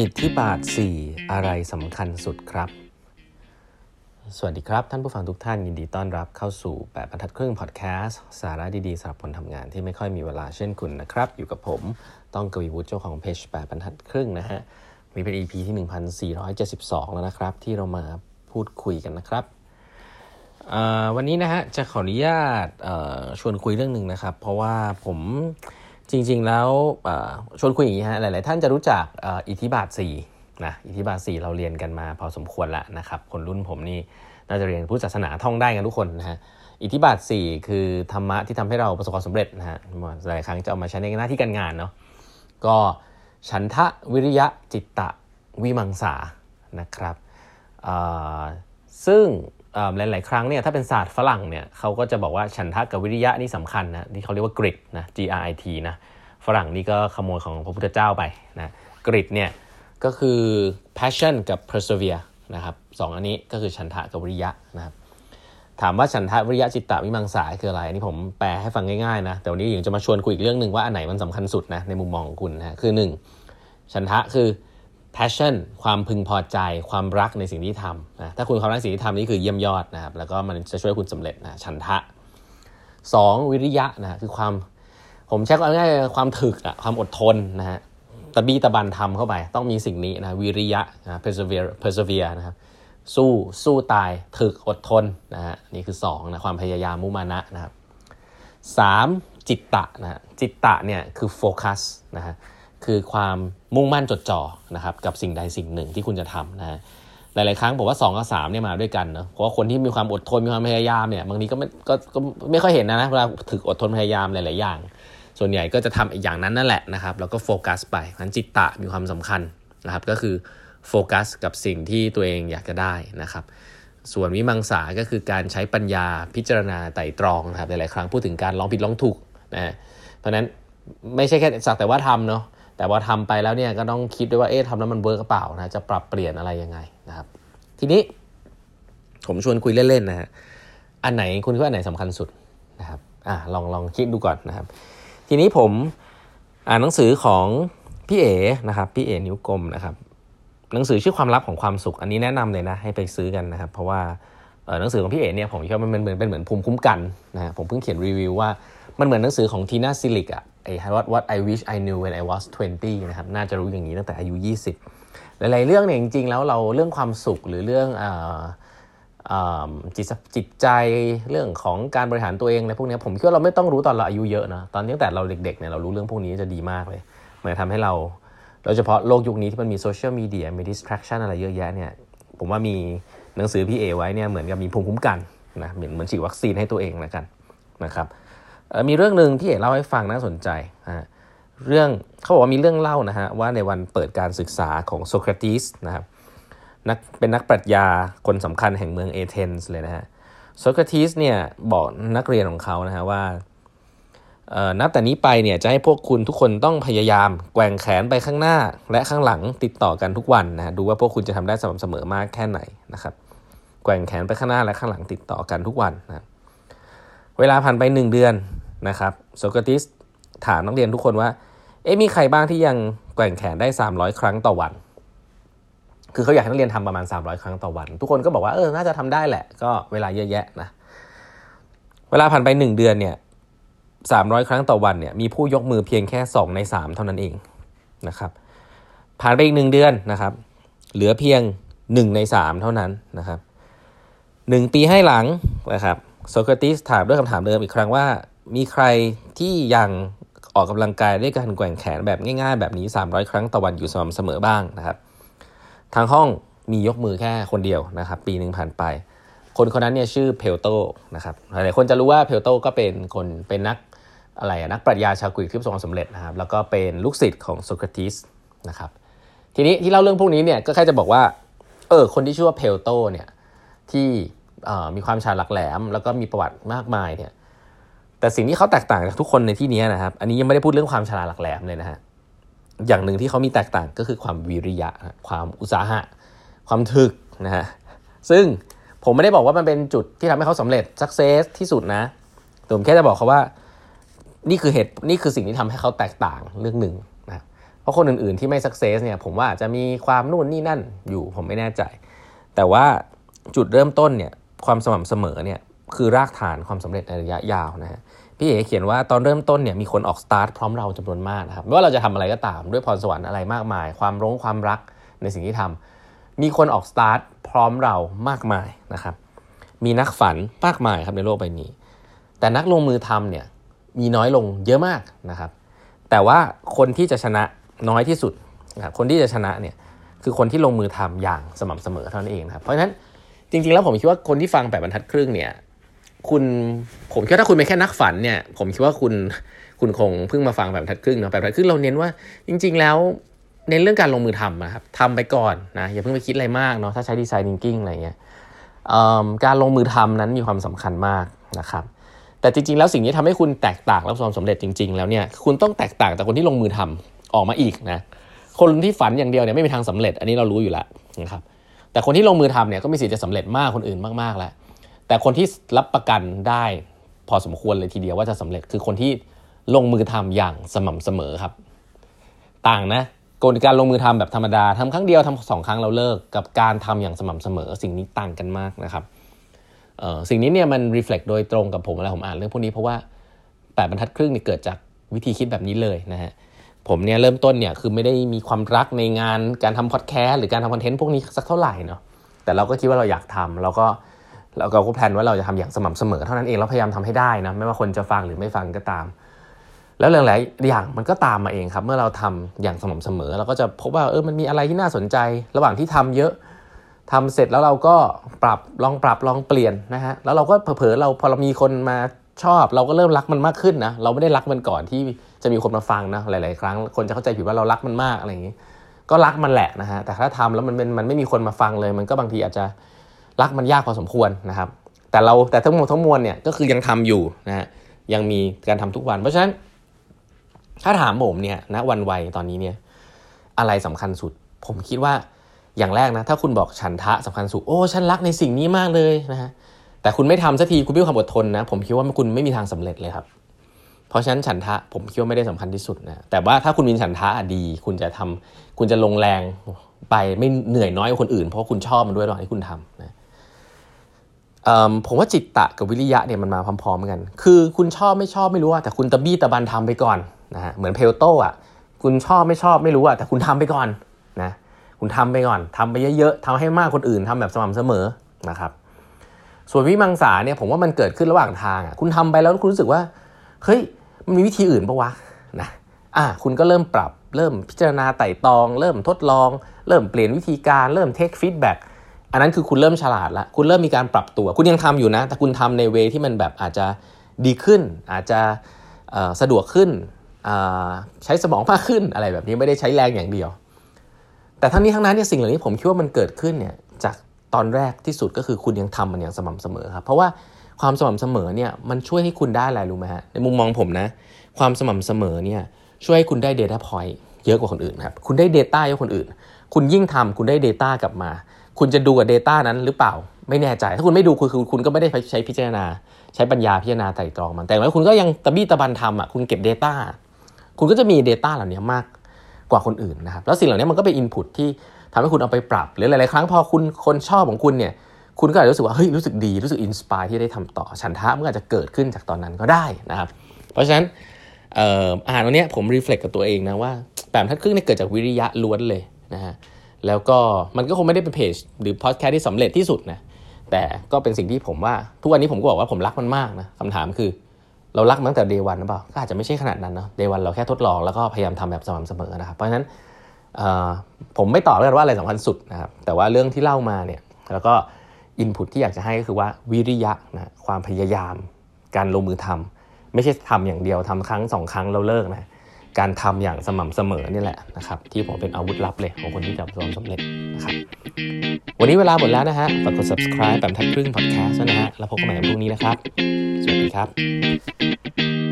อิทธิบาท 4 อะไรสำคัญสุดครับ สวัสดีครับ ท่านผู้ฟังทุกท่านยินดีต้อนรับเข้าสู่แบรรทัดครึ่งพอดแคสต์สาระดีๆสำหรับคนทำงานที่ไม่ค่อยมีเวลาเช่นคุณนะครับ อยู่กับผมต้องกวีวุฒิเจ้าของเพจแบบบรรทัดครึ่งนะฮะ มีเป็น EP ที่ 1472 แล้วนะครับ ที่เรามาพูดคุยกันนะครับ วันนี้นะฮะจะขออนุญาตชวนคุยเรื่องหนึ่งนะครับ เพราะว่าผม จริงๆแล้วชวนคุยอย่างนี้ฮะหลายๆท่านจะรู้จักอิทธิบาท4นะอิทธิบาท 4 เราเรียนกันมาพอสมควรละนะครับคนรุ่นผมนี่น่าจะเรียนพุทธศาสนาท่องได้กันทุกคนนะฮะอิทธิบาท 4 คือธรรมะที่ทำให้เราประสบความสำเร็จนะฮะหลายครั้งจะเอามาใช้ในหน้าที่การงานเนาะก็ฉันทะวิริยะจิตตะวิมังสานะครับซึ่ง หลาย ๆ ครั้งเนี่ยถ้าเป็นศาสตร์ฝรั่งเนี่ยเขาก็จะบอกว่าฉันทะกับวิริยะนี่สำคัญนะที่เขาเรียกว่ากริดนะ G R I T นะฝรั่งนี่ก็ขโมยของพระพุทธเจ้าไปนะกริดเนี่ยก็คือ passion กับ persevere นะครับสองอันนี้ก็คือฉันทะกับวิริยะนะครับถามว่าฉันทะวิริยะจิตตวิมังสาคืออะไรอันี่ผมแปลให้ฟังง่ายๆนะแต่วันนี้อยากจะมาชวนคุยอีกเรื่องหนึ่งว่าอันไหนมันสำคัญสุดนะในมุมมองของคุณนะคือ 1. ฉันทะคือ passion ความพึงพอใจ ความรักในสิ่งที่ทำนะถ้าคุณความรักสิ่งที่ทำนี่คือเยี่ยมยอดนะครับแล้วก็มันจะช่วยคุณสำเร็จนะฉันทะ 2. วิริยะนะคือความผมใช้ง่ายๆความถึกอะความอดทนนะฮะตะบี้ตะบันทำเข้าไป ต้องมีสิ่งนี้นะวิริยะนะ persevere persevere นะครับสู้สู้ตายถึกอดทนนะฮะนี่คือ2นะความพยายามมุมานะนะครับสามจิตตะนะจิตตะเนี่ยคือโฟกัสนะฮะ คือความมุ่งมั่นจดจ่อนะครับกับสิ่งใดสิ่งหนึ่งที่คุณจะทำนะฮะหลาย ๆ ครั้งผมว่า2กับ3เนี่ยมาด้วยกันเนาะเพราะว่าคนที่มีความอดทนมีความพยายามเนี่ยบางทีก็ไม่ก็ก็ไม่ค่อยเห็นนะนะเวลาถึกอดทนพยายามหลาย ๆ อย่าง ส่วนใหญ่ก็จะทำอีกอย่างนั้นนั่นแหละนะครับแล้วก็โฟกัสไปนั้นจิตตะมีความสำคัญนะครับก็คือโฟกัสกับสิ่งที่ตัวเองอยากจะได้นะครับ ส่วนวิมังสาก็คือการใช้ปัญญาพิจารณาไตร่ตรองนะครับหลาย ๆ ครั้งพูดถึงการลองผิดลองถูกนะเพราะนั้นไม่ใช่แค่สักแต่ว่าทำเนาะ แต่ว่าทำไปแล้วเนี่ยก็ต้องคิดด้วยว่าเอ๊ะทำแล้วมัน work เปล่านะจะปรับเปลี่ยนอะไรยังไงนะครับ ทีนี้ผมชวนคุยเล่นๆนะฮะอันไหนคุณคิดว่าอันไหนสำคัญสุดนะครับอะลองลองคิดดูก่อนนะครับ ทีนี้ผมอ่านหนังสือของพี่เอ๋นะครับพี่เอ๋นิ้วกลมนะครับ หนังสือชื่อความลับของความสุข อันนี้แนะนำเลยนะให้ไปซื้อกันนะครับ เพราะว่าหนังสือของพี่เอ๋เนี่ยผมคิดว่ามันเหมือนเป็นเหมือนภูมิคุ้มกันนะฮะผมเพิ่งเขียนรีวิวว่ามันเหมือนหนังสือของทีน่าซิลิกอะ ไอ้ what what I wish I knew when I was 20นะครับน่าจะรู้อย่างนี้ตั้งแต่อายุ 20 หลายๆเรื่องเนี่ยจริงๆแล้วเราเรื่องความสุขหรือเรื่องจิตจิตใจเรื่องของการบริหารตัวเองอะไรพวกนี้ผมคิดว่าเราไม่ต้องรู้ตอนเราอายุเยอะนะตอนตั้งแต่เราเด็กๆเนี่ยเรารู้เรื่องพวกนี้จะดีมากเลยมันทำให้เราโดยเฉพาะโลกยุคนี้ที่มันมีโซเชียลมีเดียมี distraction อะไรเยอะแยะเนี่ยผมว่ามีหนังสือพี่เอไว้เนี่ยเหมือนกับมีภูมิคุ้มกันนะเหมือนเหมือนฉีดวัคซีนให้ตัวเองแล้วกันนะครับ มีเรื่องหนึ่งที่เอกเล่าให้ฟังน่าสนใจนะเรื่องเขาบอกว่ามีเรื่องเล่านะฮะว่าในวันเปิดการศึกษาของโซเครติสนะครับนักเป็นนักปรัชญาคนสำคัญแห่งเมืองเอเธนส์เลยนะฮะโซเครติสเนี่ยบอกนักเรียนของเขานะฮะว่านับแต่นี้ไปเนี่ยจะให้พวกคุณทุกคนต้องพยายามแกว่งแขนไปข้างหน้า และข้างหลังติดต่อกันทุกวันนะดูว่าพวกคุณจะทำได้สม่ำเสมอมากแค่ไหนนะครับแกว่งแขนไปข้างหน้าและข้างหลังติดต่อกันทุกวันนะ เวลาผ่านไป 1 เดือนนะครับโซเครติสถามนักเรียนทุกคนว่า เอ๊ะมีใครบ้างที่ยังแกว่งแขนได้ 300 ครั้งต่อวัน คือเขาอยากให้นักเรียนทำประมาณ 300 ครั้งต่อวัน ทุกคนก็บอกว่าเออน่าจะทำได้แหละ ก็เวลาเยอะแยะนะเวลาผ่านไป 1 เดือนเนี่ย300 ครั้งต่อวันเนี่ยมีผู้ยกมือเพียงแค่ 2 ใน 3 เท่านั้นเองนะครับผ่านไปอีก 1 เดือนนะครับ เหลือเพียง 1 ใน 3 เท่านั้นนะครับ 1 ปีให้หลังนะครับ โซเครติสถามด้วยคำถามเดิมอีกครั้งว่า มีใครที่ยังออกกำลังกายด้วยการแกว่งแขนแบบง่ายๆ แบบนี้ 300 ครั้งต่อวันอยู่สม่ำเสมอบ้างนะครับ ทางห้องมียกมือแค่คนเดียวนะครับ ปีหนึ่งผ่านไป คนคนนั้นเนี่ยชื่อเพลโตนะครับหลายๆคนจะรู้ว่าเพลโตก็เป็นคนเป็นนักอะไรนักปรัชญาชาวกรีกที่ประสบความสำเร็จนะครับ แล้วก็เป็นลูกศิษย์ของโซเครติสนะครับ ทีนี้ที่เล่าเรื่องพวกนี้เนี่ยก็แค่จะบอกว่า เออ คนที่ชื่อว่าเพลโตเนี่ยที่ มีความฉลาดแหลม แล้วก็มีประวัติมากมายเนี่ยแต่สิ่งที่เขาแตกต่างจากทุกคนในที่นี้นะครับ อันนี้ยังไม่ได้พูดเรื่องความฉลาดหลักแหลมเลยนะฮะอย่างหนึ่งที่เขามีแตกต่างก็คือความวิริยะ ความอุตสาหะ ความถึกนะฮะซึ่งผมไม่ได้บอกว่ามันเป็นจุดที่ทำให้เขาสำเร็จสักเซสที่สุดนะผมแค่จะบอกเขาว่านี่คือเหตุนี่คือสิ่งที่ทำให้เขาแตกต่างเรื่องหนึ่งนะเพราะคนอื่นๆที่ไม่สักเซสเนี่ยผมว่าอาจจะมีความนู่นนี่นั่นอยู่ผมไม่แน่ใจ แต่ว่าจุดเริ่มต้นเนี่ย ความสม่ำเสมอเนี่ยคือรากฐานความสำเร็จในระยะยาวนะฮะพี่เอ๋เขียนว่าตอนเริ่มต้นเนี่ยมีคนออกสตาร์ทพร้อมเราจำนวนมากนะครับไม่ว่าเราจะทำอะไรก็ตามด้วยพรสวรรค์อะไรมากมาย ความร้งความรักในสิ่งที่ทำมีคนออกสตาร์ทพร้อมเรามากมายนะครับมีนักฝันมากมายครับในโลกใบนี้ แต่นักลงมือทำเนี่ยมีน้อยลงเยอะมากนะครับ แต่ว่าคนที่จะชนะน้อยที่สุดนะครับคนที่จะชนะเนี่ยคือคนที่ลงมือทำอย่างสม่ำเสมอเท่านั้นเองนะครับเพราะฉะนั้น จริงๆ แล้วผมคิดว่าคนที่ฟังแปดบรรทัดครึ่งเนี่ย คุณผมคิดว่าถ้าคุณเป็นแค่นักฝันเนี่ย ผมคิดว่าคุณคุณคงเพิ่งมาฟังแบบบรรทัดครึ่งเนาะแบบบรรทัดครึ่งเราเน้นว่าจริง ๆ แล้วเน้นเรื่องการลงมือทำนะครับทำไปก่อนนะอย่าเพิ่งไปคิดอะไรมากเนาะถ้าใช้ดีไซน์ thinking อะไรเงี้ยการลงมือทำนั้นมีความสำคัญมากนะครับ แต่จริง ๆ แล้วสิ่งนี้ทำให้คุณแตกต่างและประสบความสำเร็จจริง ๆ แล้วเนี่ยคุณต้องแตกต่างจากคนที่ลงมือทำออกมาอีกนะคนที่ฝันอย่างเดียวเนี่ยไม่มีทางสำเร็จ อันนี้เรารู้อยู่แล้วนะครับ แต่คนที่ลงมือทำเนี่ยก็มีสิทธิ์จะสำเร็จมากคนอื่นมากๆแล้ว แต่คนที่รับประกันได้พอสมควรเลยทีเดียวว่าจะสำเร็จคือคนที่ลงมือทำอย่างสม่ำเสมอครับ ต่างนะกลการลงมือทำแบบธรรมดาทำครั้งเดียวทำสองครั้งเราเลิกกับการทำอย่างสม่ำเสมอ สิ่งนี้ต่างกันมากนะครับสิ่งนี้เนี่ยมัน reflect โดยตรงกับผมเวลาผมอ่านเรื่องพวกนี้เพราะว่าแปดบรรทัดครึ่งเนี่ยเกิดจากวิธีคิดแบบนี้เลยนะฮะ ผมเนี่ยเริ่มต้นเนี่ยคือไม่ได้มีความรักในงานการทำพอดแคสต์หรือการทำคอนเทนต์พวกนี้สักเท่าไหร่เนาะแต่เราก็คิดว่าเราอยากทำเราก็เราก็ plan ว่าเราจะทำอย่างสม่ำเสมอเท่านั้นเองเราพยายามทำให้ได้นะไม่ว่าคนจะฟังหรือไม่ฟังก็ตาม แล้วเรื่องหลายอย่างมันก็ตามมาเองครับ เมื่อเราทำอย่างสม่ำเสมอ เราก็จะพบว่าเออมันมีอะไรที่น่าสนใจ ระหว่างที่ทำเยอะทำเสร็จแล้วเราก็ปรับลองปรับลองเปลี่ยนนะฮะแล้วเราก็เผลอเราพอเรามีคนมา ชอบเราก็เริ่มรักมันมากขึ้นนะเราไม่ได้รักมันก่อนที่จะมีคนมาฟังนะหลาย ๆ ครั้งคนจะเข้าใจผิดว่าเรารักมันมากอะไรอย่างนี้ ก็รักมันแหละนะฮะแต่ถ้าทำแล้วมันเป็นมันไม่มีคนมาฟังเลย มันก็บางทีอาจจะรักมันยากพอสมควรนะครับ แต่เราแต่ทั้งหมดทั้งมวลเนี่ยก็คือยังทำอยู่นะฮะยังมีการทำทุกวัน เพราะฉะนั้น ถ้าถามผมเนี่ยณนะวันวัยตอนนี้เนี่ยอะไรสำคัญสุด ผมคิดว่าอย่างแรกนะถ้าคุณบอกฉันทะสำคัญสุดโอ้ฉันรักในสิ่งนี้มากเลยนะฮะ แต่คุณไม่ทำสักทีคุณไม่มีความอดทนนะ ผมคิดว่าคุณไม่มีทางสำเร็จเลยครับ เพราะฉะนั้นฉันทะผมคิดว่าไม่ได้สำคัญที่สุดนะแต่ว่าถ้าคุณมีฉันทะดี คุณจะทำคุณจะลงแรงไปไม่เหนื่อยน้อยกว่าคนอื่น เพราะคุณชอบมันด้วยระหว่างที่คุณทำนะผมว่าจิตตะกับวิริยะเนี่ยมันมาพร้อมๆกัน คือคุณชอบไม่ชอบไม่รู้อะแต่คุณตะบี้ตะบันทำไปก่อนนะฮะเหมือนเพลโตอะคุณชอบไม่ชอบไม่รู้อะแต่คุณทำไปก่อนนะคุณทำไปก่อนทำไปเยอะๆทำให้มากกว่าคนอื่นทำแบบสม่ำเสมอนะครับ ส่วนวิมังสาเนี่ยผมว่ามันเกิดขึ้นระหว่างทางอะคุณทำไปแล้วคุณรู้สึกว่าเฮ้ยมันมีวิธีอื่นปะวะนะอะคุณก็เริ่มปรับเริ่มพิจารณาไตร่ตรอง เริ่มทดลอง เริ่มเปลี่ยนวิธีการเริ่ม take feedback อันนั้นคือคุณเริ่มฉลาดละคุณเริ่มมีการปรับตัว คุณยังทำอยู่นะ แต่คุณทำใน way ที่มันแบบอาจจะดีขึ้น อาจจะสะดวกขึ้นใช้สมองมากขึ้นอะไรแบบนี้ไม่ได้ใช้แรงอย่างเดียว แต่ทั้งนี้ทั้งนั้นเนี่ยสิ่งเหล่านี้ผมคิดว่ามันเกิดขึ้นเนี่ยจาก ตอนแรกที่สุดก็คือคุณยังทำมันอย่างสม่ำเสมอครับ เพราะว่าความสม่ำเสมอเนี่ยมันช่วยให้คุณได้อะไรรู้ไหมฮะในมุมมองผมนะ ความสม่ำเสมอเนี่ยช่วยให้คุณได้ Data Point เยอะกว่าคนอื่นครับ คุณได้ Data เยอะกว่าคนอื่น คุณยิ่งทำคุณได้ Data กลับมา คุณจะดูกับ Data นั้นหรือเปล่าไม่แน่ใจ ถ้าคุณไม่ดูคือคุณก็ไม่ได้ใช้พิจารณา ใช้ปัญญาพิจารณาไตร่ตรองมัน แต่แล้วคุณก็ยังตะบี้ตะบันทำอะคุณเก็บ Data คุณก็จะมี Data เหล่านี้มากกว่าคนอื่นนะครับ แล้วสิ่งเหล่านี้มันก็เป็น input ที่ ทำให้คุณเอาไปปรับ หรือหลาย ๆ ครั้งพอคุณคนชอบของคุณเนี่ยคุณก็อาจจะรู้สึกว่าเฮ้ยรู้สึกดีรู้สึก inspire ที่ได้ทำต่อฉันทะมันอาจจะเกิดขึ้นจากตอนนั้นก็ได้นะครับ เพราะฉะนั้นอ่านวันนี้ผม reflect กับตัวเองนะว่าแปดบรรทัดครึ่งเนี่ยเกิดจากวิริยะล้วนเลยนะฮะแล้วก็มันก็คงไม่ได้เป็นเพจหรือพอดแคสต์ที่สำเร็จที่สุดนะแต่ก็เป็นสิ่งที่ผมว่าทุกวันนี้ผมก็บอกว่าผมรักมันมากนะคำถามคือ เรารักมันตั้งแต่เดวันหรือเปล่าก็อาจจะไม่ใช่ขนาดนั้นนะเดวันเราแค่ทดลองแล้วก็พยายามทำแบบสม่ำเสมอนะครับเพราะฉะนั้น ผมไม่ตอบเลยว่าอะไรสำคัญสุดนะครับแต่ว่าเรื่องที่เล่ามาเนี่ยแล้วก็อินพุตที่อยากจะให้ก็คือว่าวิริยะนะความพยายาม การลงมือทำไม่ใช่ทำอย่างเดียวทำครั้งสองครั้งเราเลิกนะการทำอย่างสม่ำเสมอนี่แหละนะครับที่ผมเป็นอาวุธลับเลยของคนที่จะประสบความสำเร็จนะครับวันนี้เวลาหมดแล้วนะฮะฝากกด subscribe แบบทัดครึ่ง podcast นะฮะแล้วพบกันใหม่ในพรุ่งนี้นะครับ สวัสดีครับ